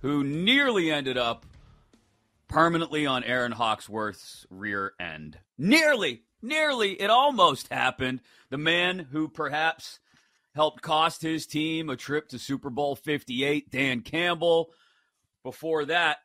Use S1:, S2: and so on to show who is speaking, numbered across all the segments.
S1: who nearly ended up permanently on Erin Hawksworth's rear end. Nearly, nearly, it almost happened. The man who perhaps helped cost his team a trip to Super Bowl 58, Dan Campbell. Before that,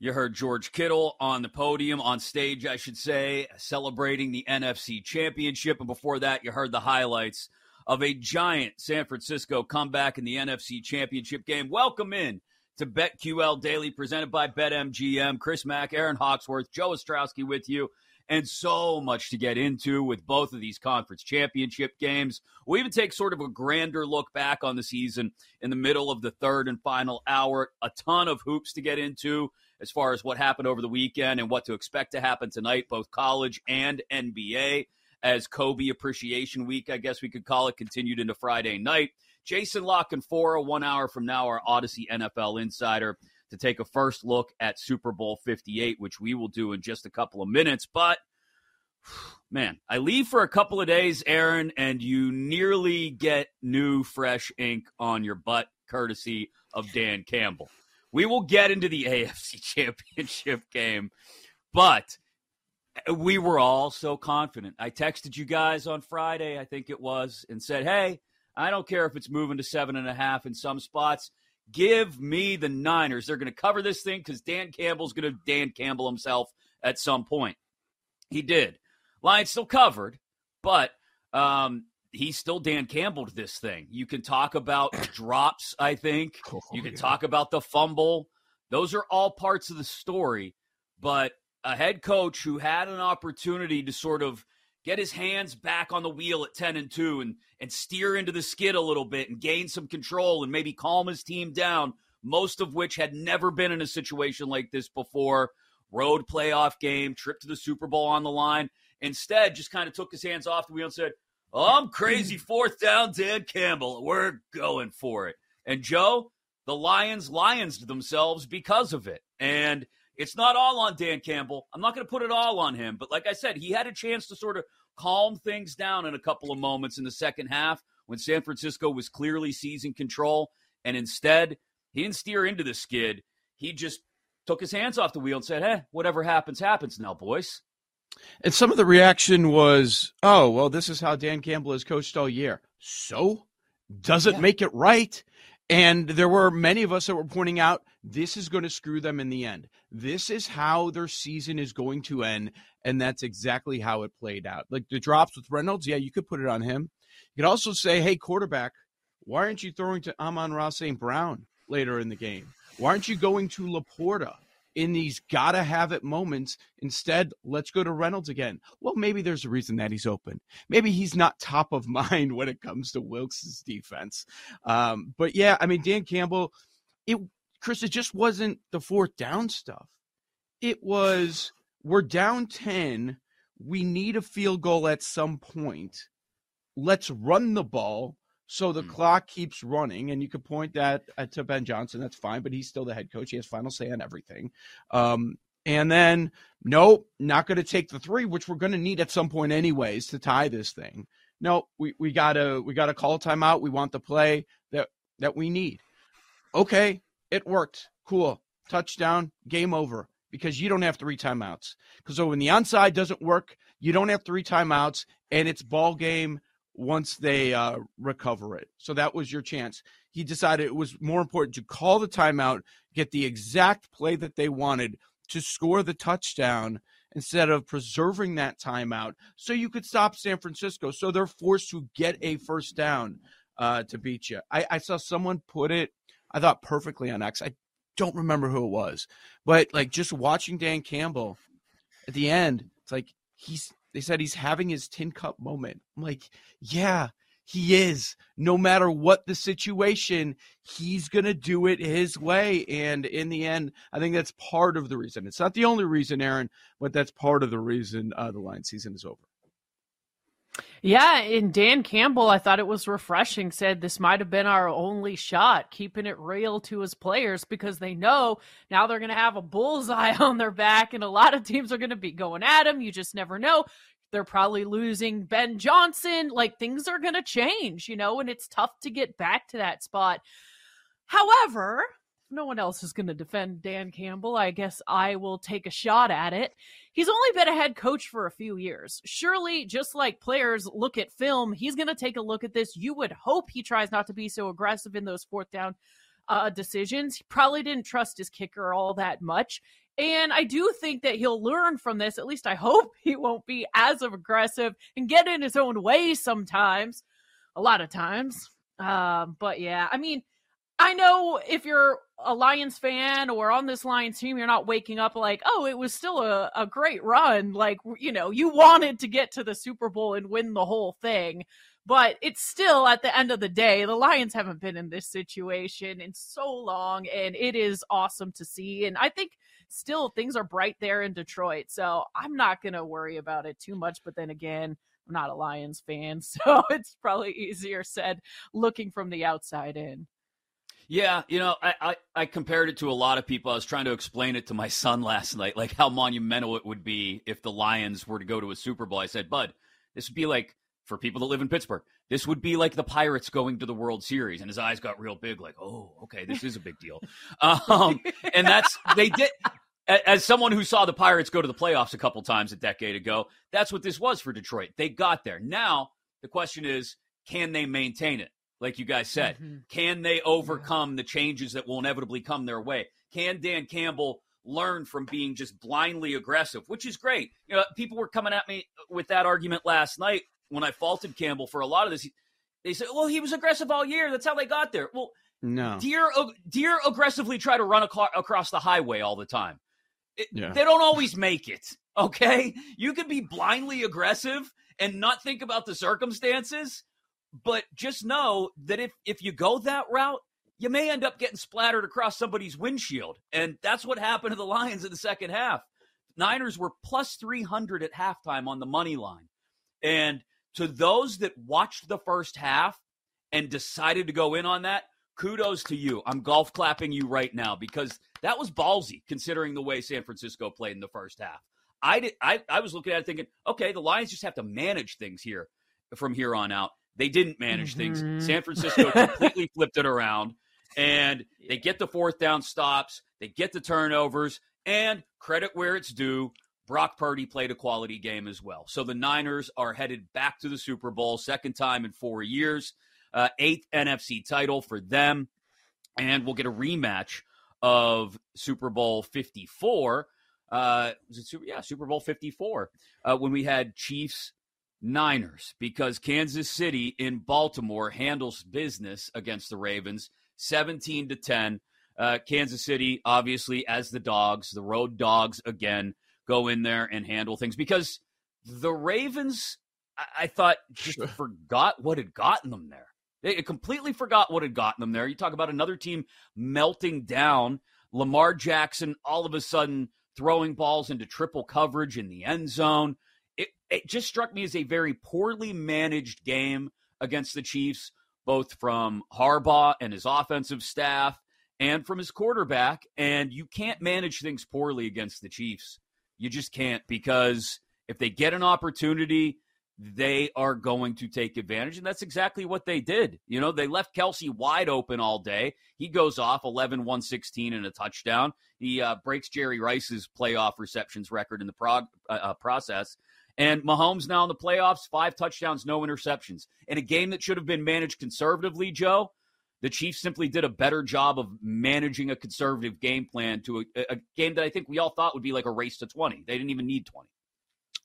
S1: you heard George Kittle on the podium, on stage, I should say, celebrating the NFC Championship. And before that, you heard the highlights of a giant San Francisco comeback in the NFC Championship game. Welcome in to BetQL Daily, presented by BetMGM. Chris Mack, Erin Hawksworth, Joe Ostrowski with you, and so much to get into with both of these conference championship games. We even take sort of a grander look back on the season in the middle of the third and final hour. A ton of hoops to get into as far as what happened over the weekend and what to expect to happen tonight, both college and NBA. As Kobe Appreciation Week, I guess we could call it, continued into Friday night. Jason La Canfora, one hour from now, our Audacy NFL insider, to take a first look at Super Bowl 58, which we will do in just a couple of minutes. But man, I leave for a couple of days, Erin, and you nearly get new, fresh ink on your butt, courtesy of Dan Campbell. We will get into the AFC Championship game, but we were all so confident. I texted you guys on Friday, I think it was, and said, hey, I don't care if it's moving to seven and a half in some spots. Give me the Niners. They're going to cover this thing because Dan Campbell's going to Dan Campbell himself at some point. He did. Lions still covered, but um, he's still Dan Campbell to this thing. You can talk about drops, I think. Oh, you can yeah. talk about the fumble. Those are all parts of the story. But a head coach who had an opportunity to sort of get his hands back on the wheel at 10 and 2 and and steer into the skid a little bit and gain some control and maybe calm his team down most of which had never been in a situation like this before. Road playoff game trip to the super bowl on the line. Instead just kind of took his hands off the wheel and said oh, i'm crazy fourth down dan campbell. We're going for it. And joe the lions lions themselves because of it. And it's not all on Dan Campbell. I'm not going to put it all on him, but like I said, he had a chance to sort of calm things down in a couple of moments in the second half when San Francisco was clearly seizing control. And instead, he didn't steer into the skid. He just took his hands off the wheel and said, Hey, whatever happens, happens now, boys.
S2: And some of the reaction was, Oh, well, this is how Dan Campbell has coached all year. So? Doesn't yeah. make it right. And there were many of us that were pointing out this is going to screw them in the end. This is how their season is going to end. And that's exactly how it played out. Like the drops with Reynolds, yeah, you could put it on him. You could also say, hey, quarterback, why aren't you throwing to Amon-Ra St. Brown later in the game? Why aren't you going to LaPorta? In these gotta have it moments. Instead, let's go to Reynolds again. Well, maybe there's a reason that he's open. Maybe he's not top of mind when it comes to Wilks' defense. Um, but yeah, I mean, Dan Campbell, it Chris, it just wasn't the fourth down stuff. It was we're down 10. We need a field goal at some point. Let's run the ball so the mm. clock keeps running, and you could point that at, to Ben Johnson. That's fine, but he's still the head coach. He has final say on everything. Um, and then, nope, not going to take the three, which we're going to need at some point anyways to tie this thing. No, we, we gotta we gotta call a timeout. We want the play that that we need. Okay, it worked. Cool. Touchdown. Game over. Because you don't have three timeouts. Because so when the onside doesn't work, you don't have three timeouts, and it's ball game once they uh, recover it. So that was your chance. He decided it was more important to call the timeout, get the exact play that they wanted to score the touchdown, instead of preserving that timeout so you could stop San Francisco. So they're forced to get a first down uh, to beat you. I, I saw someone put it, I thought perfectly on X. I don't remember who it was, but like just watching Dan Campbell at the end, it's like he's they said he's having his tin cup moment. I'm like, yeah, he is. No matter what the situation, he's going to do it his way. And in the end, I think that's part of the reason. It's not the only reason, Erin, but that's part of the reason uh, the line season is over.
S3: Yeah, and Dan Campbell, I thought it was refreshing, said this might have been our only shot, keeping it real to his players because they know now they're going to have a bullseye on their back, and a lot of teams are going to be going at him. You just never know. They're probably losing Ben Johnson. Like things are going to change, you know, and it's tough to get back to that spot. However, no one else is going to defend Dan Campbell. I guess I will take a shot at it. He's only been a head coach for a few years. Surely, just like players look at film, he's going to take a look at this. You would hope he tries not to be so aggressive in those fourth down uh, decisions. He probably didn't trust his kicker all that much. And I do think that he'll learn from this. At least I hope he won't be as aggressive and get in his own way sometimes, a lot of times. Um, but yeah, I mean, I know if you're a Lions fan or on this Lions team, you're not waking up like, oh, it was still a, a great run. Like, you know, you wanted to get to the Super Bowl and win the whole thing. But it's still at the end of the day, the Lions haven't been in this situation in so long, and it is awesome to see. And I think still things are bright there in Detroit. So I'm not going to worry about it too much. But then again, I'm not a Lions fan. So it's probably easier said looking from the outside in.
S1: Yeah, you know, I, I, I, compared it to a lot of people. I was trying to explain it to my son last night, like how monumental it would be if the Lions were to go to a Super Bowl. I said, Bud, this would be like for people that live in Pittsburgh. This would be like the Pirates going to the World Series, and his eyes got real big, like, oh, okay, this is a big deal. Um, and that's they did. As someone who saw the Pirates go to the playoffs a couple times a decade ago, that's what this was for Detroit. They got there. Now the question is, can they maintain it? Like you guys said, mm-hmm. can they overcome the changes that will inevitably come their way? Can Dan Campbell learn from being just blindly aggressive, which is great. You know, people were coming at me with that argument last night when I faulted Campbell for a lot of this, they said, "Well, he was aggressive all year. That's how they got there." Well,
S2: no,
S1: deer deer aggressively try to run car- across the highway all the time. It, yeah. They don't always make it. Okay, you can be blindly aggressive and not think about the circumstances, but just know that if if you go that route, you may end up getting splattered across somebody's windshield, and that's what happened to the Lions in the second half. Niners were plus 300 at halftime on the money line. And to those that watched the first half and decided to go in on that, kudos to you. I'm golf clapping you right now because that was ballsy considering the way San Francisco played in the first half. I did, I, I was looking at it thinking, okay, the Lions just have to manage things here from here on out. They didn't manage mm-hmm. things. San Francisco completely flipped it around and they get the fourth down stops, they get the turnovers, and credit where it's due. Brock Purdy played a quality game as well. So the Niners are headed back to the Super Bowl, second time in four years, uh, eighth NFC title for them. And we'll get a rematch of Super Bowl 54. Uh, was it Super? Yeah, Super Bowl 54 uh, when we had Chiefs Niners because Kansas City in Baltimore handles business against the Ravens 17 to 10. Uh, Kansas City, obviously, as the dogs, the road dogs again go in there and handle things because the Ravens, I, I thought, just sure. forgot what had gotten them there. They completely forgot what had gotten them there. You talk about another team melting down. Lamar Jackson all of a sudden throwing balls into triple coverage in the end zone. It, it just struck me as a very poorly managed game against the Chiefs, both from Harbaugh and his offensive staff and from his quarterback. And you can't manage things poorly against the Chiefs. You just can't because if they get an opportunity, they are going to take advantage. And that's exactly what they did. You know, they left Kelce wide open all day. He goes off 11 116 and a touchdown. He uh, breaks Jerry Rice's playoff receptions record in the prog- uh, uh, process. And Mahomes now in the playoffs, five touchdowns, no interceptions. In a game that should have been managed conservatively, Joe, the Chiefs simply did a better job of managing a conservative game plan to a, a game that I think we all thought would be like a race to 20. They didn't even need 20.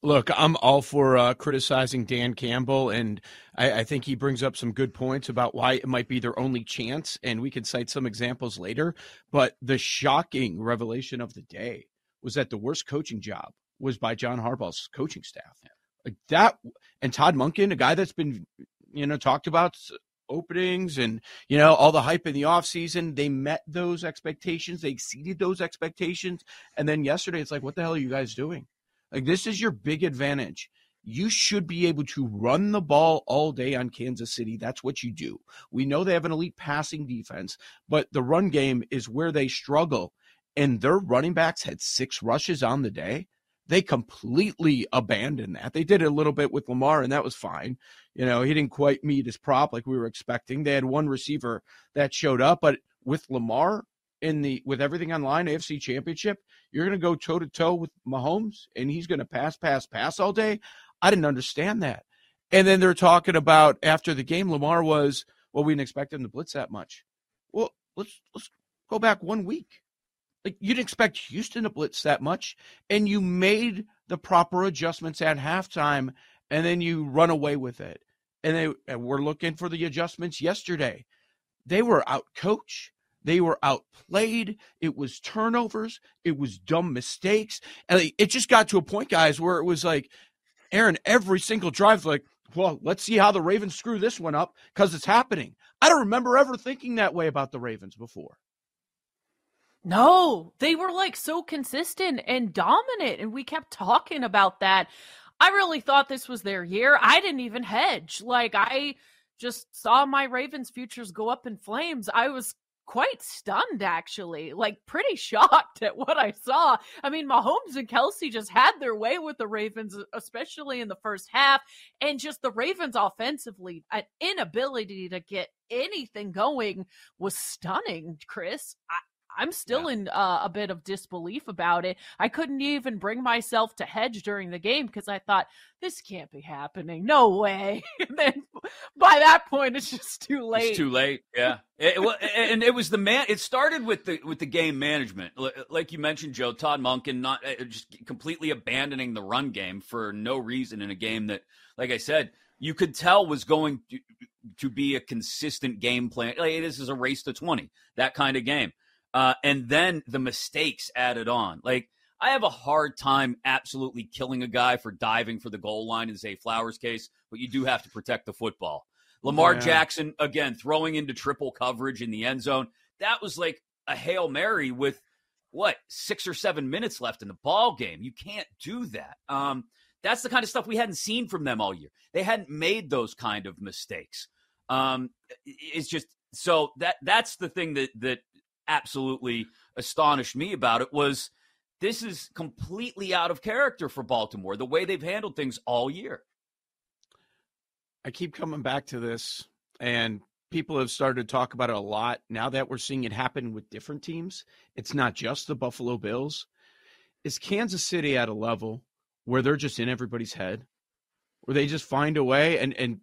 S2: Look, I'm all for uh, criticizing Dan Campbell, and I, I, think he brings up some good points about why it might be their only chance, and we can cite some examples later. But the shocking revelation of the day was that the worst coaching job was by John Harbaugh's coaching staff. Like that, and Todd Monken, a guy that's been, you know, talked about openings and you know all the hype in the offseason they met those expectations they exceeded those expectations and then yesterday it's like what the hell are you guys doing like this is your big advantage. You should be able to run the ball all day on Kansas City. That's what you do. We know they have an elite passing defense, but the run game is where they struggle. And their running backs had six rushes on the day. They completely abandoned that. They did it a little bit with Lamar, and that was fine. You know, he didn't quite meet his prop like we were expecting. They had one receiver that showed up, but with Lamar, in the with everything online AFC Championship, you're going to go toe to toe with Mahomes and he's going to pass, pass, pass all day. I didn't understand that. And then they're talking about after the game, Lamar was well, we didn't expect him to blitz that much. Well, let's let's go back one week. Like you didn't expect Houston to blitz that much, and you made the proper adjustments at halftime, and then you run away with it. And they and we're looking for the adjustments yesterday. They were out coach they were outplayed. It was turnovers. It was dumb mistakes. And it just got to a point, guys, where it was like, Erin, every single drive, like, well, let's see how the Ravens screw this one up because it's happening. I don't remember ever thinking that way about the Ravens before.
S3: No, they were like so consistent and dominant. And we kept talking about that. I really thought this was their year. I didn't even hedge. Like, I just saw my Ravens futures go up in flames. I was quite stunned actually like pretty shocked at what i saw i mean mahomes and Kelce just had their way with the ravens especially in the first half and just the ravens offensively an inability to get anything going was stunning chris I, I'm still yeah. in uh, a bit of disbelief about it. I couldn't even bring myself to hedge during the game because I thought this can't be happening. No way. and then by that point, it's just too late.
S1: It's too late. Yeah. it, it, and it was the man. It started with the with the game management, like you mentioned, Joe Todd Monken, not uh, just completely abandoning the run game for no reason in a game that, like I said, you could tell was going to, to be a consistent game plan. Like, this is a race to twenty, that kind of game. Uh, and then the mistakes added on. Like, I have a hard time absolutely killing a guy for diving for the goal line in Zay Flowers' case, but you do have to protect the football. Lamar yeah. Jackson, again, throwing into triple coverage in the end zone. That was like a Hail Mary with what, six or seven minutes left in the ball game. You can't do that. Um, that's the kind of stuff we hadn't seen from them all year. They hadn't made those kind of mistakes. Um, it's just so that that's the thing that that absolutely astonished me about it was this is completely out of character for Baltimore, the way they've handled things all year.
S2: I keep coming back to this, and people have started to talk about it a lot. Now that we're seeing it happen with different teams, it's not just the Buffalo Bills. Is Kansas City at a level where they're just in everybody's head, where they just find a way and and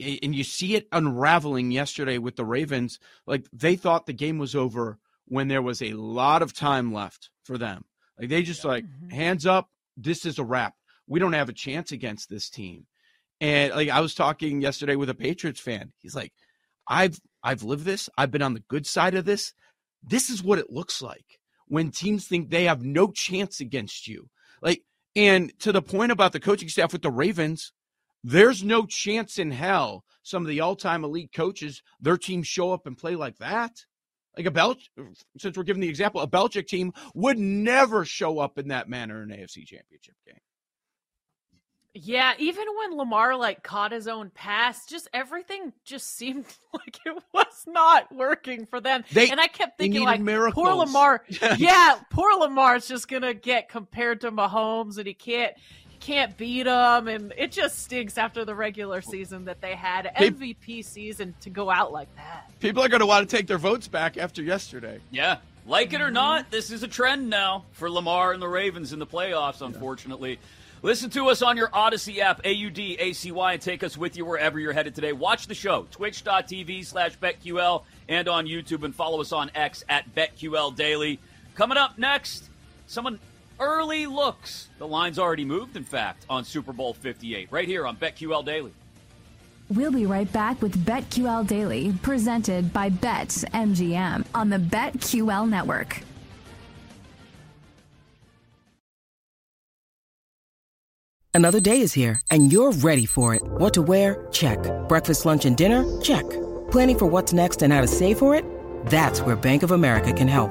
S2: and you see it unraveling yesterday with the Ravens. Like they thought the game was over when there was a lot of time left for them. Like they just like mm-hmm. hands up, this is a wrap. We don't have a chance against this team. And like I was talking yesterday with a Patriots fan. He's like, I've I've lived this. I've been on the good side of this. This is what it looks like when teams think they have no chance against you. Like and to the point about the coaching staff with the Ravens, there's no chance in hell some of the all-time elite coaches, their teams show up and play like that. Like a Bel, since we're giving the example, a Belichick team would never show up in that manner in an AFC Championship game.
S3: Yeah, even when Lamar like caught his own pass, just everything just seemed like it was not working for them. They, and I kept thinking like miracles. poor Lamar. yeah, poor Lamar's just gonna get compared to Mahomes and he can't can't beat them, and it just stinks after the regular season that they had MVP season to go out like that.
S2: People are going to want to take their votes back after yesterday.
S1: Yeah, like it or not, this is a trend now for Lamar and the Ravens in the playoffs. Unfortunately. Yeah. Listen to us on your Audacy app, A-U-D-A-C-Y, and take us with you wherever you're headed today. Watch the show, twitch.tv slash BetQL, and on YouTube, and follow us on X at BetQL Daily. Coming up next, someone early looks. The line's already moved, in fact, on Super Bowl 58, right here on BetQL Daily.
S4: We'll be right back with BetQL Daily, presented by BetMGM on the BetQL Network.
S5: Another day is here, and you're ready for it. What to wear? Check. Breakfast, lunch, and dinner? Check. Planning for what's next and how to save for it? That's where Bank of America can help.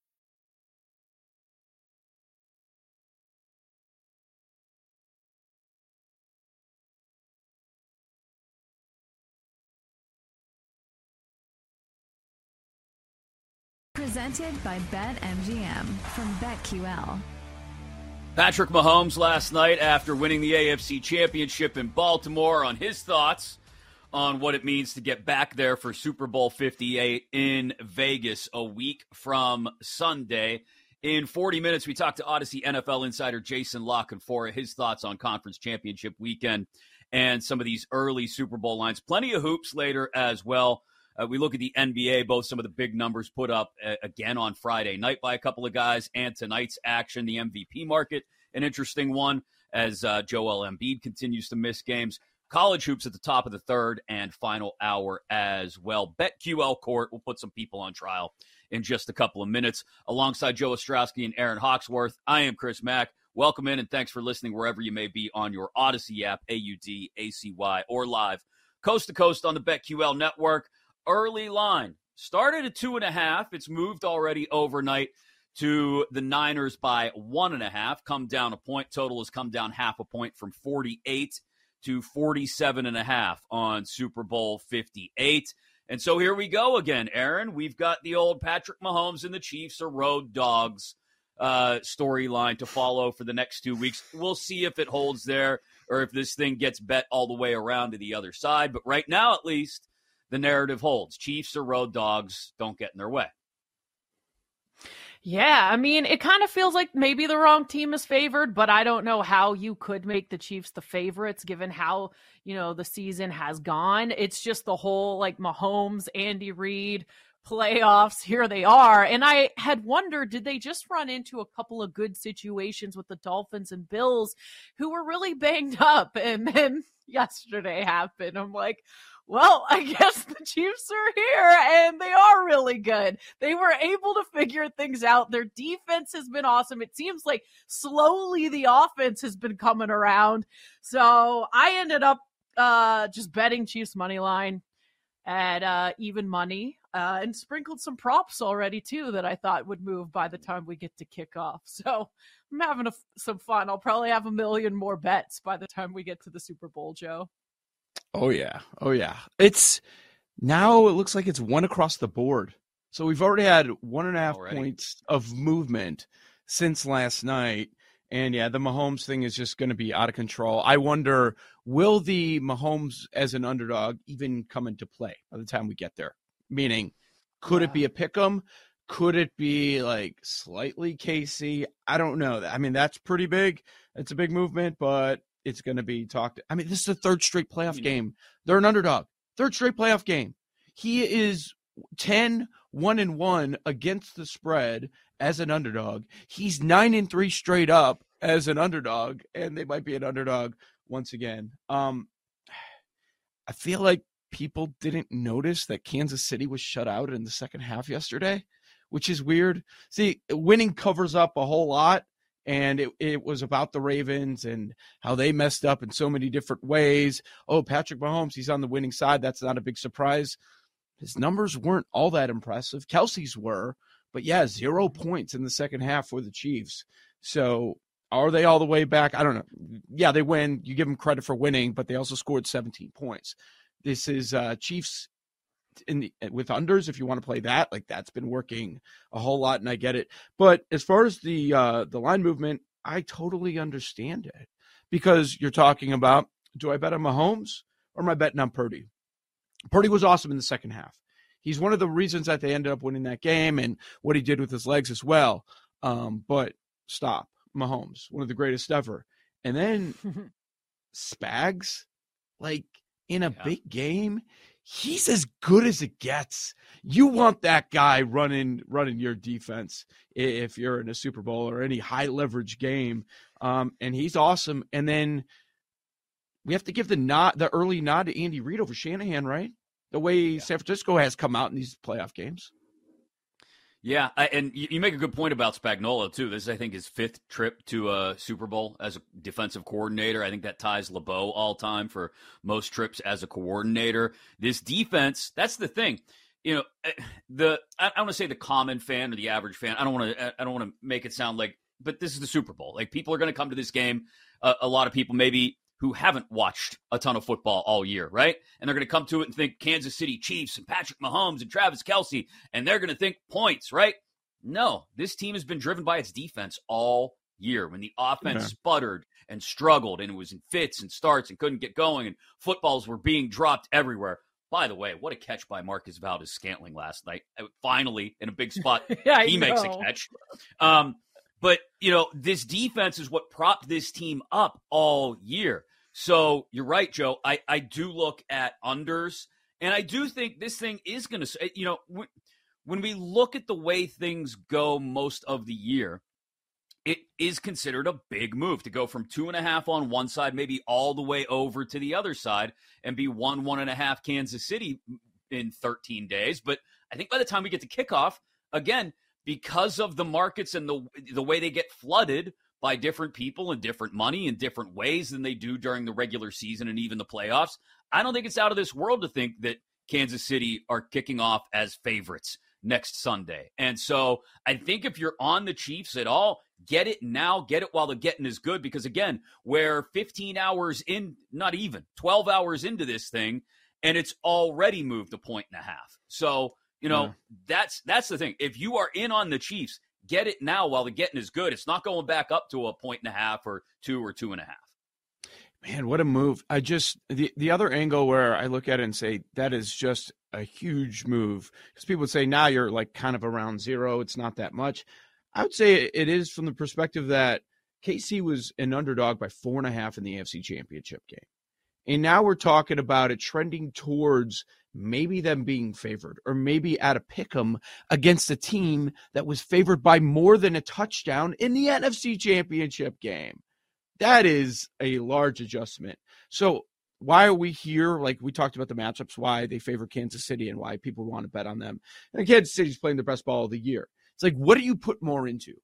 S4: Presented by BetMGM from BetQL.
S1: Patrick Mahomes last night after winning the AFC Championship in Baltimore on his thoughts on what it means to get back there for Super Bowl 58 in Vegas a week from Sunday. In 40 minutes, we talked to Audacy NFL insider Jason La Canfora his thoughts on conference championship weekend and some of these early Super Bowl lines. Plenty of hoops later as well. Uh, we look at the NBA, both some of the big numbers put up uh, again on Friday night by a couple of guys, and tonight's action, the MVP market, an interesting one as uh, Joel Embiid continues to miss games. College hoops at the top of the third and final hour as well. BetQL Court will put some people on trial in just a couple of minutes. Alongside Joe Ostrowski and Erin Hawksworth, I am Chris Mack. Welcome in and thanks for listening wherever you may be on your Audacy app, A U D A C Y, or live coast to coast on the BetQL network early line. Started at two and a half. It's moved already overnight to the Niners by one and a half. Come down a point. Total has come down half a point from 48 to 47 and a half on Super Bowl 58. And so here we go again, Erin. We've got the old Patrick Mahomes and the Chiefs are road dogs uh, storyline to follow for the next two weeks. We'll see if it holds there or if this thing gets bet all the way around to the other side. But right now, at least, the narrative holds. Chiefs are road dogs. Don't get in their way.
S3: Yeah, I mean, it kind of feels like maybe the wrong team is favored, but I don't know how you could make the Chiefs the favorites given how, you know, the season has gone. It's just the whole like Mahomes, Andy Reid playoffs. Here they are. And I had wondered, did they just run into a couple of good situations with the Dolphins and Bills who were really banged up? And then yesterday happened. I'm like, well, I guess the Chiefs are here and they are really good. They were able to figure things out. Their defense has been awesome. It seems like slowly the offense has been coming around. So I ended up uh, just betting Chiefs money line at uh, even money uh, and sprinkled some props already too that I thought would move by the time we get to kick off. So I'm having a, some fun. I'll probably have a million more bets by the time we get to the Super Bowl, Joe.
S2: Oh yeah. Oh yeah. It's now it looks like it's one across the board. So we've already had one and a half already? points of movement since last night. And yeah, the Mahomes thing is just going to be out of control. I wonder, will the Mahomes as an underdog even come into play by the time we get there? Meaning, could yeah. it be a pick 'em? Could it be like slightly KC? I don't know. I mean, that's pretty big. It's a big movement, but it's going to be talked. I mean, this is the third straight playoff game. They're an underdog. Third straight playoff game. He is 10 1 and 1 against the spread as an underdog. He's 9 and 3 straight up as an underdog and they might be an underdog once again. Um I feel like people didn't notice that Kansas City was shut out in the second half yesterday which is weird. See, winning covers up a whole lot. And it, it was about the Ravens and how they messed up in so many different ways. Oh, Patrick Mahomes, he's on the winning side. That's not a big surprise. His numbers weren't all that impressive. Kelce's were, but yeah, zero points in the second half for the Chiefs. So are they all the way back? I don't know. Yeah, they win. You give them credit for winning, but they also scored 17 points. This is uh, Chiefs in the, with unders if you want to play that. Like that's been working a whole lot, and I get it. But as far as the uh, the line movement, I totally understand it because you're talking about do I bet on Mahomes or am I betting on Purdy? Purdy was awesome in the second half. He's one of the reasons that they ended up winning that game and what he did with his legs as well. Um, but stop, Mahomes, one of the greatest ever. And then Spags, like in a yeah. big game, he's as good as it gets. You want that guy running running your defense if you're in a Super Bowl or any high leverage game. Um, and he's awesome. And then we have to give the nod, the early nod to Andy Reid over Shanahan, right? The way yeah. San Francisco has come out in these playoff games.
S1: Yeah, and you make a good point about Spagnuolo too. This is, I think, his fifth trip to a Super Bowl as a defensive coordinator. I think that ties LeBeau all time for most trips as a coordinator. This defense—that's the thing. You know, eh, the I, I want to say the common fan or the average fan. I don't want to. I don't want to make it sound like, but this is the Super Bowl. Like people are going to come to this game. Uh, a lot of people maybe who haven't watched a ton of football all year, right? And they're going to come to it and think Kansas City Chiefs and Patrick Mahomes and Travis Kelce, and they're going to think points, right? No, this team has been driven by its defense all year. When the offense yeah. sputtered and struggled and it was in fits and starts and couldn't get going and footballs were being dropped everywhere. By the way, what a catch by Marquez Valdes Scantling last night. Uh, finally, in a big spot, yeah, he know. makes a catch. Um, but, you know, this defense is what propped this team up all year. So you're right, Joe. I, I do look at unders, and I do think this thing is going to, you know, when we look at the way things go most of the year, it is considered a big move to go from two and a half on one side, maybe all the way over to the other side, and be one, one and a half Kansas City in 13 days. But I think by the time we get to kickoff, again, because of the markets and the the way they get flooded by different people and different money in different ways than they do during the regular season and even the playoffs. I don't think it's out of this world to think that Kansas City are kicking off as favorites next Sunday. And so I think if you're on the Chiefs at all, get it now, get it while the getting is good. Because again, we're 15 hours in, not even 12 hours into this thing, and it's already moved a point and a half. So, you know, yeah. that's that's the thing. If you are in on the Chiefs, get it now while the getting is good. It's not going back up to a point and a half or two or two and a half.
S2: Man, what a move. I just the the other angle where I look at it and say that is just a huge move because people would say now you're like kind of around zero. It's not that much. I would say it is from the perspective that KC was an underdog by four and a half in the AFC Championship game, and now we're talking about it trending towards maybe them being favored or maybe at a pick 'em against a team that was favored by more than a touchdown in the NFC championship game. That is a large adjustment. So why are we here? Like we talked about the matchups, why they favor Kansas City and why people want to bet on them. And Kansas City's playing the best ball of the year. It's like, what do you put more into?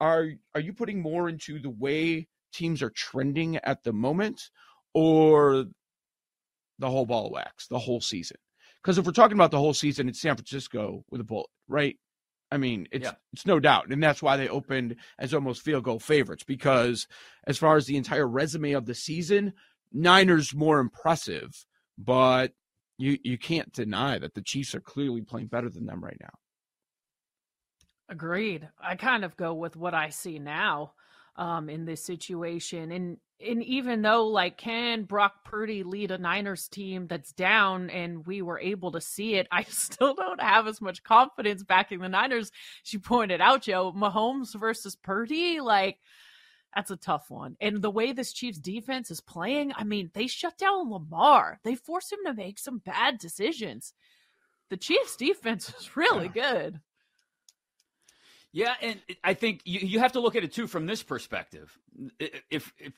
S2: Are are you putting more into the way teams are trending at the moment, or the whole ball of wax, the whole season? Because if we're talking about the whole season, it's San Francisco with a bullet, right? I mean, it's yeah. it's no doubt, and that's why they opened as almost field goal favorites. Because as far as the entire resume of the season, Niners more impressive, but you you can't deny that the Chiefs are clearly playing better than them right now.
S3: Agreed. I kind of go with what I see now um, in this situation, and and even though like can Brock Purdy lead a Niners team that's down and we were able to see it, I still don't have as much confidence backing the Niners. She pointed out, Joe, Mahomes versus Purdy, like that's a tough one. And the way this Chiefs defense is playing, I mean, they shut down Lamar. They forced him to make some bad decisions. The Chiefs defense is really good.
S1: Yeah, and I think you, you have to look at it too from this perspective. If if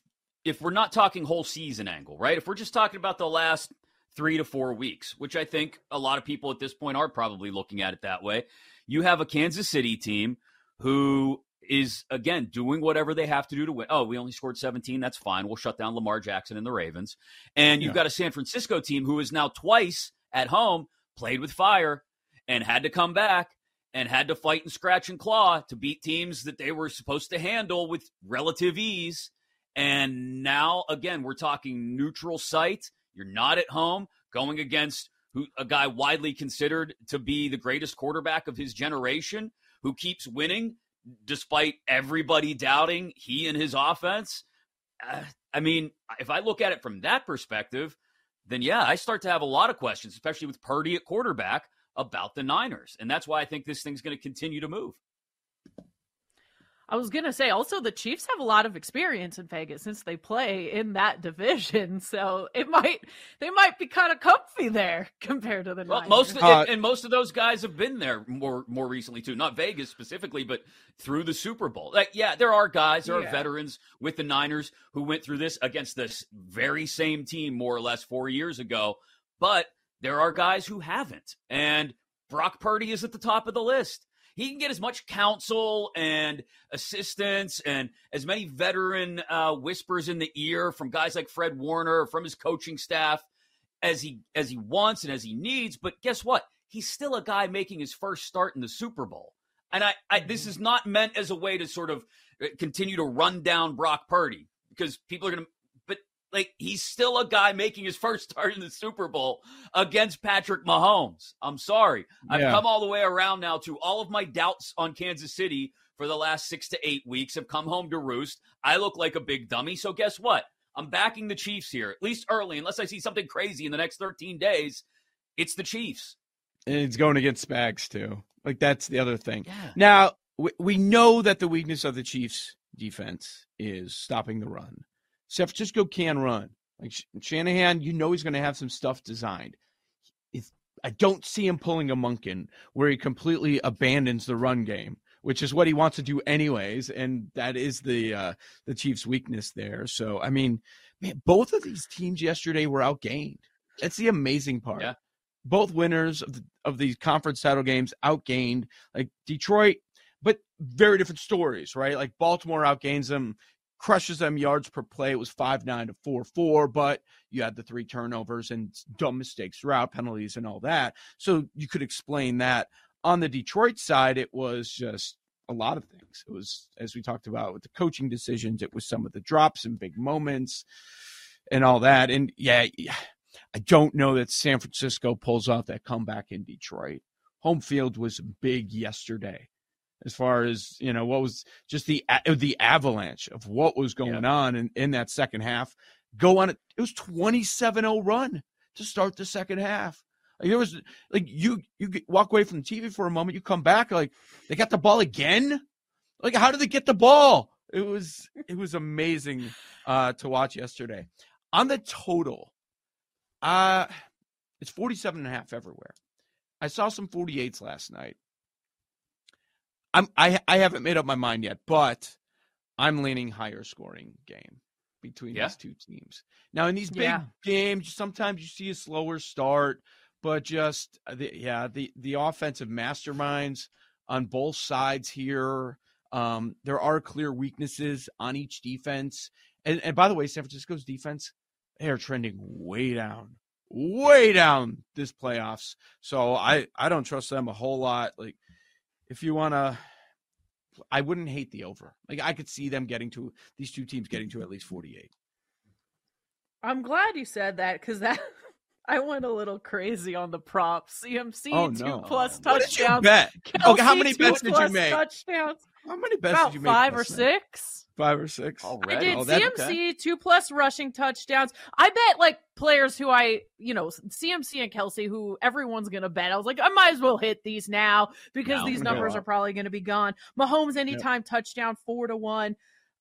S1: if we're not talking whole season angle, right? If we're just talking about the last three to four weeks, which I think a lot of people at this point are probably looking at it that way, you have a Kansas City team who is again doing whatever they have to do to win. Oh, we only scored 17. That's fine. We'll shut down Lamar Jackson and the Ravens. And you've yeah. got a San Francisco team who is now twice at home played with fire and had to come back and had to fight and scratch and claw to beat teams that they were supposed to handle with relative ease. And now, again, we're talking neutral site. You're not at home going against who, a guy widely considered to be the greatest quarterback of his generation who keeps winning despite everybody doubting he and his offense. Uh, I mean, if I look at it from that perspective, then yeah, I start to have a lot of questions, especially with Purdy at quarterback, about the Niners. And that's why I think this thing's going to continue to move.
S3: I was gonna say also the Chiefs have a lot of experience in Vegas since they play in that division, so it might they might be kind of comfy there compared to the well, Niners.
S1: most of, uh, and most of those guys have been there more more recently too, not Vegas specifically, but through the Super Bowl. Like, yeah, there are guys, there yeah. are veterans with the Niners who went through this against this very same team more or less four years ago, but there are guys who haven't, and Brock Purdy is at the top of the list he can get as much counsel and assistance and as many veteran uh, whispers in the ear from guys like Fred Warner from his coaching staff as he as he wants and as he needs. But guess what? He's still a guy making his first start in the Super Bowl. And I, I this mm-hmm. is not meant as a way to sort of uh, continue to run down Brock Purdy because people are going to like he's still a guy making his first start in the Super Bowl against Patrick Mahomes. I'm sorry. I've come all the way around now to all of my doubts on Kansas City for the last six to eight weeks have come home to roost. I look like a big dummy. So guess what? I'm backing the Chiefs here, at least early, unless I see something crazy in the next 13 days. It's the Chiefs.
S2: And it's going against Spags too. Like that's the other thing. Yeah. Now we, we know that the weakness of the Chiefs defense is stopping the run. San Francisco can run. Like Shanahan, you know he's going to have some stuff designed. It's, I don't see him pulling a Monken where he completely abandons the run game, which is what he wants to do anyways, and that is the uh, the Chiefs' weakness there. So I mean, man, both of these teams yesterday were outgained. That's the amazing part. Yeah. Both winners of the, of these conference title games outgained. Like Detroit, but very different stories, right? Like Baltimore outgains them crushes them yards per play. It was 5 9 to 4 4, but you had the three turnovers and dumb mistakes throughout, penalties and all that. So you could explain that. On the Detroit side, it was just a lot of things. It was, as we talked about with the coaching decisions, it was some of the drops and big moments and all that. And yeah, I don't know that San Francisco pulls off that comeback in Detroit. Home field was big yesterday as far as you know what was just the the avalanche of what was going yeah. on in, in that second half. Go on it It was 27-0 run to start the second half. Like there was like you you walk away from the tv for a moment you come back like they got the ball again? Like how did they get the ball? It was it was amazing uh to watch yesterday. On the total uh it's 47 and a half everywhere. I saw some 48s last night I'm I I haven't made up my mind yet, but I'm leaning higher scoring game between yeah. these two teams. Now in these big yeah. games, sometimes you see a slower start, but just uh, the, yeah, the the offensive masterminds on both sides here. Um, there are clear weaknesses on each defense, and and by the way, San Francisco's defense they are trending way down, way down this playoffs. So I I don't trust them a whole lot. Like if you want to, I wouldn't hate the over. Like I could see them getting to these two teams getting to at least 48.
S3: I'm glad you said that because that I went a little crazy on the props. CMC oh, no. two plus touchdowns.
S2: bet? okay, how many bets did you make?
S3: Touchdowns.
S2: How many bets
S3: About
S2: did you make?
S3: Five or six.
S2: Five or six.
S3: Already? I did oh, CMC okay. two plus rushing touchdowns. I bet like players who I, you know, CMC and Kelce who everyone's gonna bet. I was like, I might as well hit these now because no, these numbers are probably gonna be gone. Mahomes anytime yep. touchdown four to one.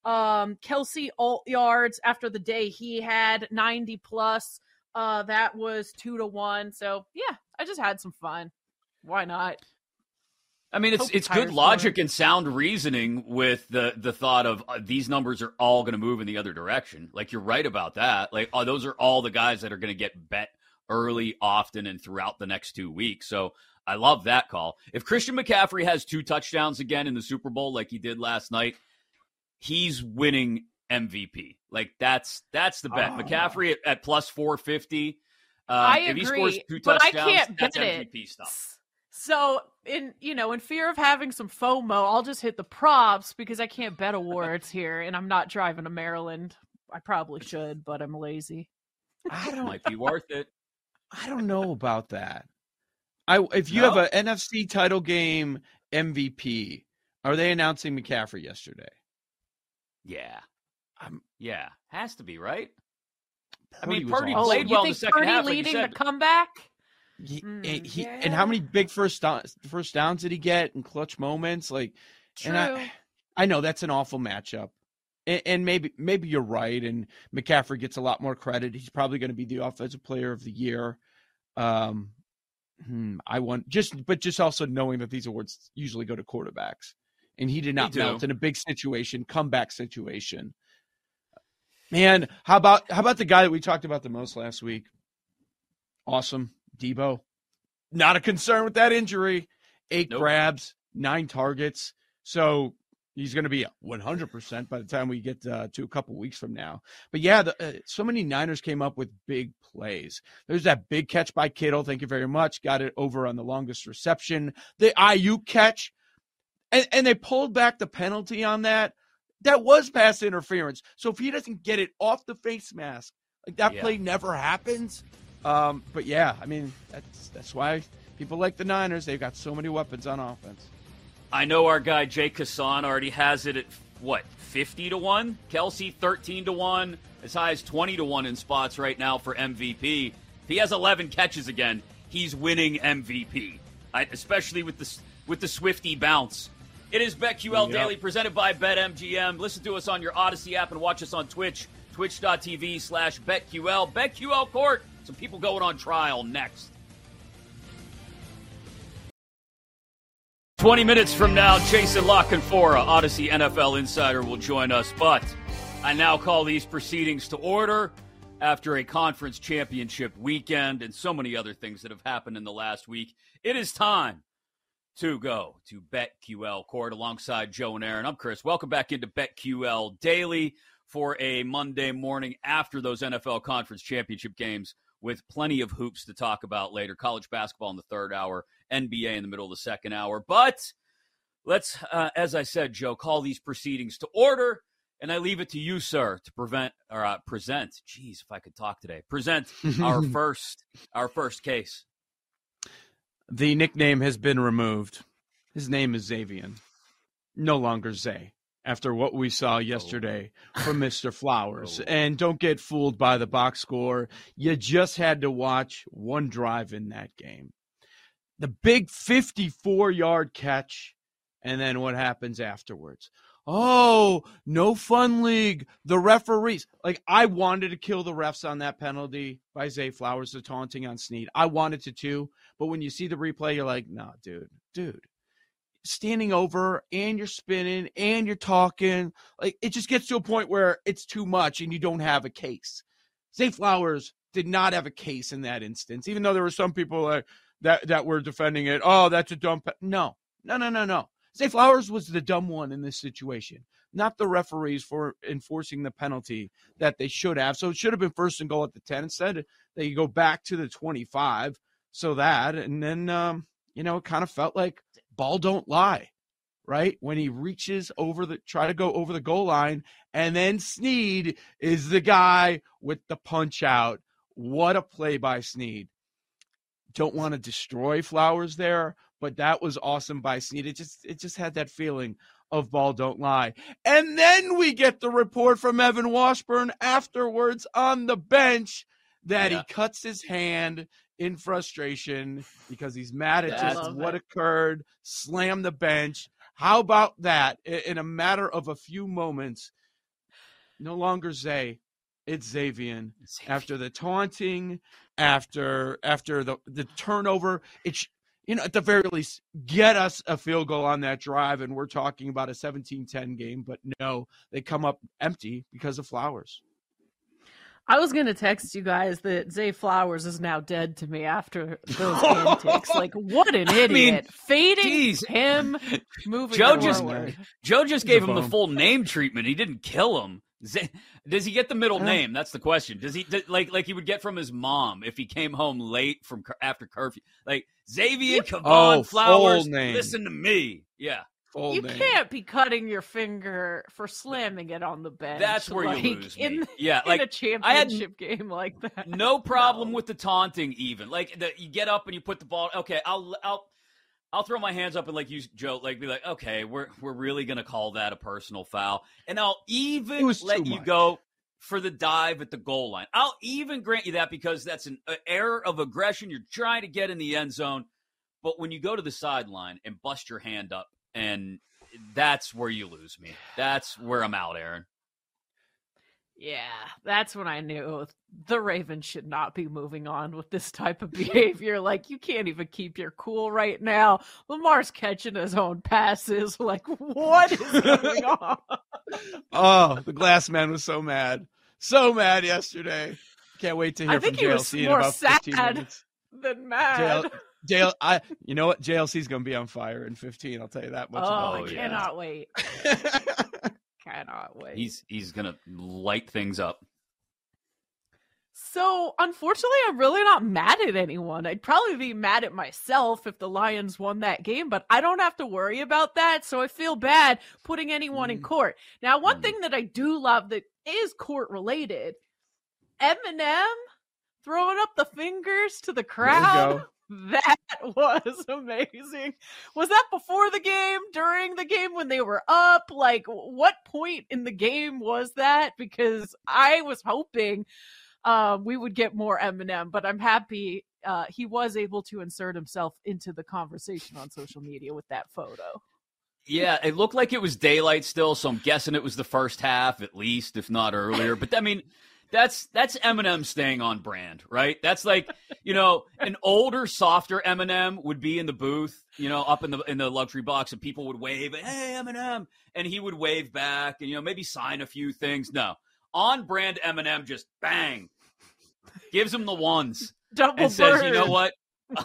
S3: Um, Kelce alt yards after the day he had ninety plus. Uh, that was two to one. So yeah, I just had some fun. Why not?
S1: I mean, it's it's good logic and sound reasoning with the the thought of uh, these numbers are all going to move in the other direction. Like you're right about that. Like oh, those are all the guys that are going to get bet early, often, and throughout the next two weeks. So I love that call. If Christian McCaffrey has two touchdowns again in the Super Bowl like he did last night, he's winning MVP. Like that's that's the bet. Oh. McCaffrey at, at plus four fifty.
S3: Uh, I agree, if he scores two touchdowns, but I can't bet MVP it. stuff. So in you know, in fear of having some FOMO, I'll just hit the props because I can't bet awards here, and I'm not driving to Maryland. I probably should, but I'm lazy.
S1: I don't might be worth it.
S2: I don't know about that. I if you no? have an NFC title game MVP, are they announcing McCaffrey yesterday?
S1: Yeah. Um, yeah, has to be right. I mean, Purdy awesome. played oh, well in the second
S3: Purdy
S1: half.
S3: leading
S1: like
S3: the comeback.
S2: He, mm, he, yeah. and how many big first downs, first downs did he get in clutch moments? Like,
S3: True.
S2: and I, I know that's an awful matchup, and, and, maybe maybe you're right. And McCaffrey gets a lot more credit. He's probably going to be the offensive player of the year. Um, hmm, I want just, but just also knowing that these awards usually go to quarterbacks, and he did not melt in a big situation, comeback situation. Man, how about how about the guy that we talked about the most last week? Awesome, Deebo. Not a concern with that injury. Eight nope. grabs, nine targets. So he's going to be 100% by the time we get uh, to a couple weeks from now. But yeah, the, uh, so many Niners came up with big plays. There's that big catch by Kittle. Thank you very much. Got it over on the longest reception. The Aiyuk catch, and, and they pulled back the penalty on that. That was pass interference. So if he doesn't get it off the face mask, like that yeah. play never happens. Um, but yeah, I mean that's that's why people like the Niners. They've got so many weapons on offense.
S1: I know our guy Jay Kassan already has it at what fifty to one. Kelce thirteen to one, as high as twenty to one in spots right now for MVP. If he has eleven catches again, he's winning MVP. I, especially with the with the Swifty bounce. It is BetQL yep. Daily presented by BetMGM. Listen to us on your Audacy app and watch us on Twitch, twitch.tv slash BetQL. BetQL Court, some people going on trial next. 20 minutes from now, Jason La Canfora, Audacy NFL Insider, will join us. But I now call these proceedings to order after a conference championship weekend and so many other things that have happened in the last week. It is time to go to BetQL Court alongside Joe and Erin. I'm Chris. Welcome back into BetQL Daily for a Monday morning after those NFL Conference Championship games with plenty of hoops to talk about later. College basketball in the third hour, NBA in the middle of the second hour. But let's, uh, as I said, Joe, call these proceedings to order. And I leave it to you, sir, to prevent or uh, present. Jeez, if I could talk today, present our first our first case.
S2: The nickname has been removed. His name is Xavien, no longer Zay. After what we saw oh. yesterday oh. from Mr. Flowers. Oh. And don't get fooled by the box score. You just had to watch one drive in that game. The big 54 yard catch, and then what happens afterwards oh, no fun league. The referees. Like, I wanted to kill the refs on that penalty by Zay Flowers, the taunting on Sneed. I wanted to too. But when you see the replay, you're like, nah, dude, dude. Standing over and you're spinning and you're talking. Like, it just gets to a point where it's too much and you don't have a case. Zay Flowers did not have a case in that instance, even though there were some people like, that, that were defending it. Oh, that's a dumb. Pe-. No, no, no, no, no. Zay Flowers was the dumb one in this situation, not the referees for enforcing the penalty that they should have. So it should have been first and goal at the 10. Instead, they go back to the 25. So that, and then, um, you know, it kind of felt like ball don't lie, right? When he reaches over the, try to go over the goal line, and then Sneed is the guy with the punch out. What a play by Sneed. Don't want to destroy Flowers there, but that was awesome by Sneed. It just it just had that feeling of ball don't lie. And then we get the report from Evan Washburn afterwards on the bench that yeah. he cuts his hand in frustration because he's mad at just what occurred, slam the bench. How about that? In a matter of a few moments, no longer Zay, it's Xavien. After the taunting, after after the the turnover, it's you know, at the very least, get us a field goal on that drive. And we're talking about a 17 10 game. But no, they come up empty because of Flowers.
S3: I was gonna text you guys that Zay Flowers is now dead to me after those antics. Like, what an idiot!
S1: mean,
S3: Fading
S1: geez.
S3: him, moving
S1: Joe just. Joe just gave him the full name treatment. He didn't kill him. Z- Does he get the middle name? That's the question. Does he does, like like he would get from his mom if he came home late from after curfew? Like Xavier Cavan
S2: Oh,
S1: Flowers.
S2: full name.
S1: Listen to me. Yeah,
S2: Full
S3: you
S2: name.
S3: can't be cutting your finger for slamming it on the bench.
S1: that's where
S3: like,
S1: you lose me.
S3: in,
S1: yeah,
S3: in
S1: like
S3: a
S1: I had
S3: championship game like that.
S1: no problem
S3: No.
S1: with the taunting. Even like the, you get up and you put the ball. Okay, I'll I'll. I'll throw my hands up and like you, Joe, like be like, okay, we're we're really gonna call that a personal foul, and I'll even let you
S2: much.
S1: go for the dive at the goal line. I'll even grant you that because that's an error of aggression. You're trying to get in the end zone, but when you go to the sideline and bust your hand up, and that's where you lose me. That's where I'm out, Erin.
S3: Yeah, that's when I knew the Ravens should not be moving on with this type of behavior. like, you can't even keep your cool right now. Lamar's catching his own passes. Like, what is going on?
S2: Oh, the glass man was so mad. So mad yesterday. Can't wait to
S3: I
S2: hear
S3: think
S2: from JLC in about 15 minutes.
S3: Then mad.
S2: JL, JL, I, you know what? JLC's going to be on fire in 15. I'll tell you that much.
S3: oh, I
S2: it.
S1: yeah.
S3: cannot wait. Cannot wait.
S1: He's he's gonna light things up.
S3: So, unfortunately, I'm really not mad at anyone. I'd probably be mad at myself if the Lions won that game, but I don't have to worry about that. So, I feel bad putting anyone in
S2: Mm.
S3: court. Now, one
S1: Mm.
S3: thing that I do love that is court related Eminem throwing up the fingers to the
S2: There we
S3: crowd. That was amazing. Was that before the game, during the game, when they were up? Like, what point in the game was that? Because I was hoping um, we would get more Eminem, but I'm happy uh, he was able to insert himself into the conversation on social media with that photo.
S1: Yeah, it looked like it was daylight still, so I'm guessing it was the first half at least, if not earlier. But I mean, that's that's Eminem staying on brand, right? That's like you know, an older, softer Eminem would be in the booth, you know, up in the in the luxury box, and people would wave, "Hey, Eminem," and he would wave back, and you know, maybe sign a few things. No, on brand Eminem just bang gives him the ones
S3: Double
S1: and says, "You know what?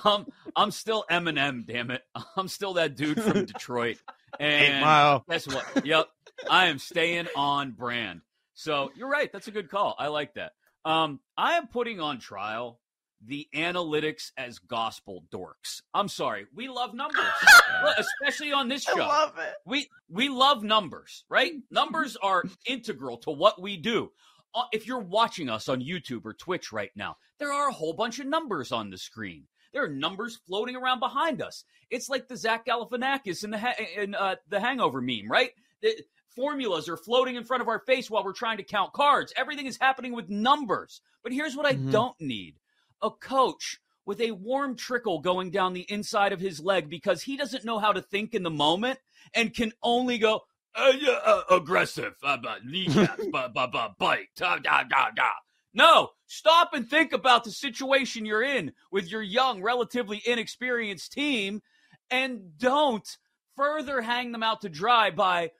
S1: Um, I'm still Eminem. Damn it, I'm still that dude from Detroit."
S2: Eight
S1: And
S2: mile.
S1: guess what? Yep, I am staying on brand. So you're right. That's a good call. I like that. Um, I am putting on trial the analytics as gospel dorks. I'm sorry. We love numbers, especially on this
S3: I
S1: show.
S3: love it.
S1: We we love numbers, right? Numbers are integral to what we do. Uh, If you're watching us on YouTube or Twitch right now, there are a whole bunch of numbers on the screen. There are numbers floating around behind us. It's like the Zach Galifianakis in the ha- in uh, the Hangover meme, right? The formulas are floating in front of our face while we're trying to count cards. Everything is happening with numbers. But here's what I
S2: Mhm.
S1: don't need: a coach with a warm trickle going down the inside of his leg because he doesn't know how to think in the moment and can only go uh, uh, aggressive, uh, uh, kneecaps, ba, ba, bite, da, da, da, da. No, stop and think about the situation you're in with your young, relatively inexperienced team, and don't further hang them out to dry by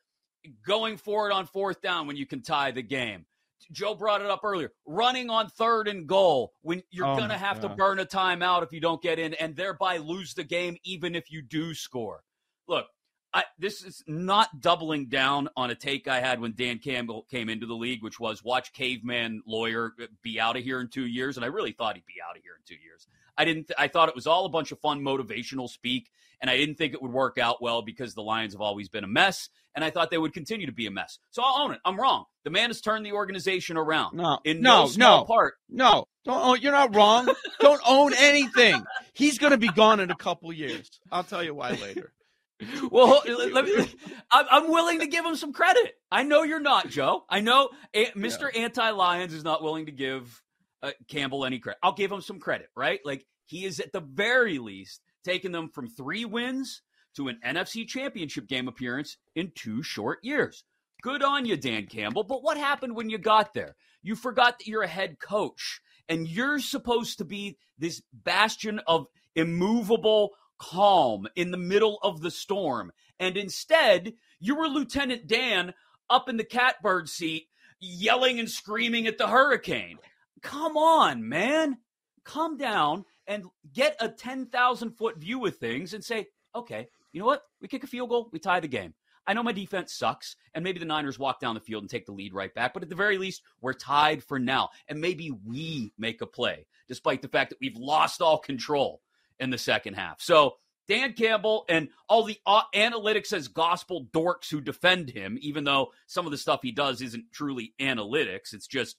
S1: going for it on fourth down when you can tie the game. Joe brought it up earlier. Running on third and goal when you're
S2: Oh
S1: going to have to burn a timeout if you don't get in and thereby lose the game even if you do score. Look, I, this is not doubling down on a take I had when Dan Campbell came into the league, which was watch caveman lawyer uh, be out of here in two years, and I really thought he'd be out of here in two years. I didn't. Th- I thought it was all a bunch of fun motivational speak, and I didn't think it would work out well because the Lions have always been a mess, and I thought they would continue to be a mess. So I'll own it. I'm wrong. The man has turned the organization around.
S2: No,
S1: In no,
S2: no,
S1: small
S2: no,
S1: part.
S2: no. Don't own, you're not wrong. Don't own anything. He's going to be gone in a couple years. I'll tell you why later.
S1: Well, let me. I'm, willing to give him some credit. I know you're not, Joe. I know A- Mr. Anti Lions is not willing to give uh, Campbell any credit. I'll give him some credit, right? Like he is at the very least taking them from three wins to an NFC Championship game appearance in two short years. Good on you, Dan Campbell. But what happened when you got there? You forgot that you're a head coach and you're supposed to be this bastion of immovable calm in the middle of the storm. And instead, you were Lieutenant Dan up in the catbird seat, yelling and screaming at the hurricane. Come on, man. Come down and get a 10,000 foot view of things and say, okay, you know what? We kick a field goal, we tie the game. I know my defense sucks, and maybe the Niners walk down the field and take the lead right back, but at the very least, we're tied for now. And maybe we make a play, despite the fact that we've lost all control in the second half. So, Dan Campbell and all the uh, analytics as gospel dorks who defend him, even though some of the stuff he does isn't truly analytics, it's just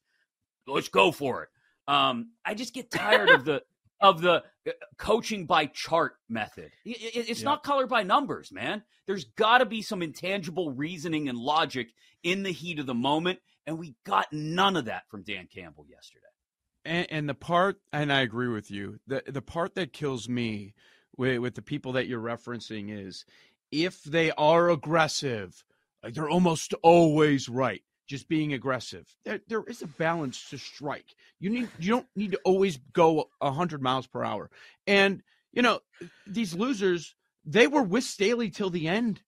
S1: let's go for it. Um, I just get tired of the of the uh, coaching by chart method. It's yeah. not color by numbers, man. There's got to be some intangible reasoning and logic in the heat of the moment, and we got none of that from Dan Campbell yesterday.
S2: And, and the part, and I agree with you, the the part that kills me with, with the people that you're referencing is if they are aggressive, like they're almost always right just being aggressive. There, there is a balance to strike. You need you don't need to always go hundred miles per hour. And you know these losers, they were with Staley till the end,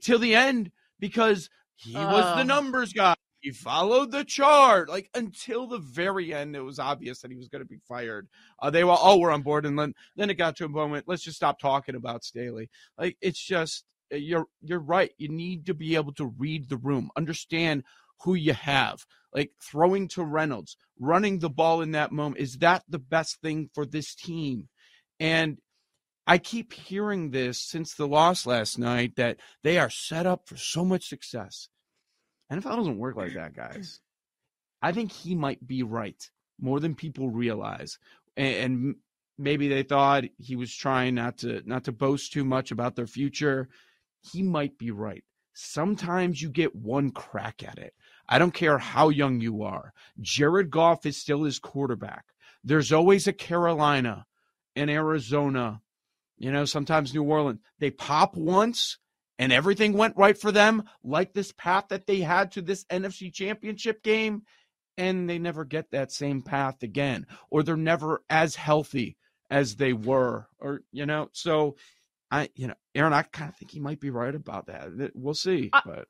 S2: till the end because he uh. was the numbers guy. He followed the chart like until the very end. It was obvious that he was going to be fired. Uh, they were all were on board, and then then it got to a moment. Let's just stop talking about Staley. Like it's just you're you're right. You need to be able to read the room, understand who you have. Like throwing to Reynolds, running the ball in that moment. Is that the best thing for this team? And I keep hearing this since the loss last night that they are set up for so much success. NFL doesn't work like that, guys. I think he might be right more than people realize. And, maybe they thought he was trying not to not to boast too much about their future. He might be right. Sometimes you get one crack at it. I don't care how young you are. Jared Goff is still his quarterback. There's always a Carolina, an Arizona, you know, sometimes New Orleans. They pop once and everything went right for them, like this path that they had to this NFC championship game, and they never get that same path again, or they're never as healthy as they were, or, you know, so I, you know, Erin, I kind of think he might be right about that. We'll see, I, but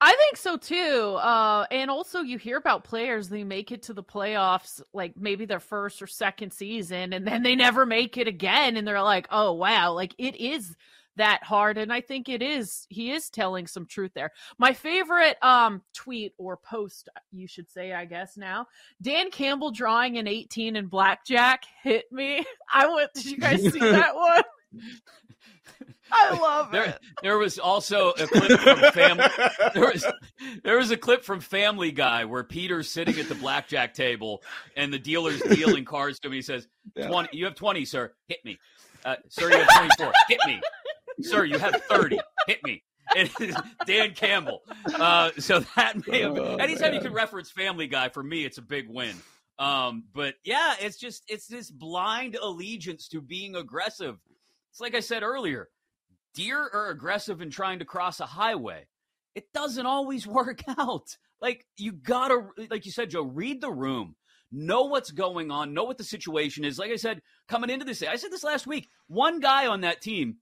S3: I think so too. Uh, and also, you hear about players they make it to the playoffs, like maybe their first or second season, and then they never make it again, and they're like, "Oh wow!" Like it is that hard, and I think it is. He is telling some truth there. My favorite um, tweet or post, you should say, I guess now, Dan Campbell drawing an eighteen in blackjack hit me. I went. Did you guys see that one? I love
S1: there,
S3: it.
S1: There was also a clip from Family. There was there was a clip from Family Guy where Peter's sitting at the blackjack table and the dealer's dealing cards to him. He says, "20, you have twenty, sir. Hit me, uh, sir. You have twenty-four. Hit me, sir. You have thirty. Hit me." It is Dan Campbell. Uh, so that may have. Oh, anytime you can reference Family Guy for me, it's a big win. Um, but yeah, it's just it's this blind allegiance to being aggressive. It's like I said earlier deer are aggressive in trying to cross a highway. It doesn't always work out. Like you gotta, like you said, Joe, read the room, know what's going on, know what the situation is. Like I said, coming into this, I said this last week. One guy on that team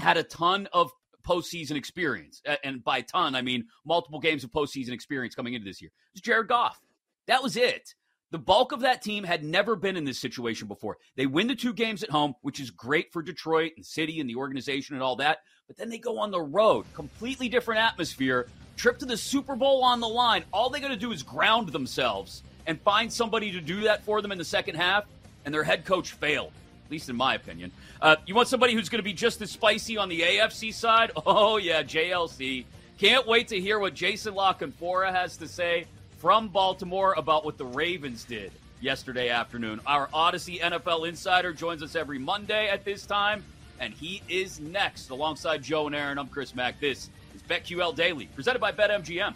S1: had a ton of postseason experience, and by ton, I mean multiple games of postseason experience coming into this year. It was Jared Goff. That was it. The bulk of that team had never been in this situation before. They win the two games at home, which is great for Detroit and City and the organization and all that. But then they go on the road, completely different atmosphere, trip to the Super Bowl on the line. All they got to do is ground themselves and find somebody to do that for them in the second half. And their head coach failed, least in my opinion. Uh, you want somebody who's going to be just as spicy on the AFC side? Oh, yeah, JLC. Can't wait to hear what Jason La Canfora has to say from Baltimore about what the Ravens did yesterday afternoon. Our Audacy NFL insider joins us every Monday at this time, and he is next alongside Joe and Erin. I'm Chris Mack. This is BetQL Daily, presented by BetMGM.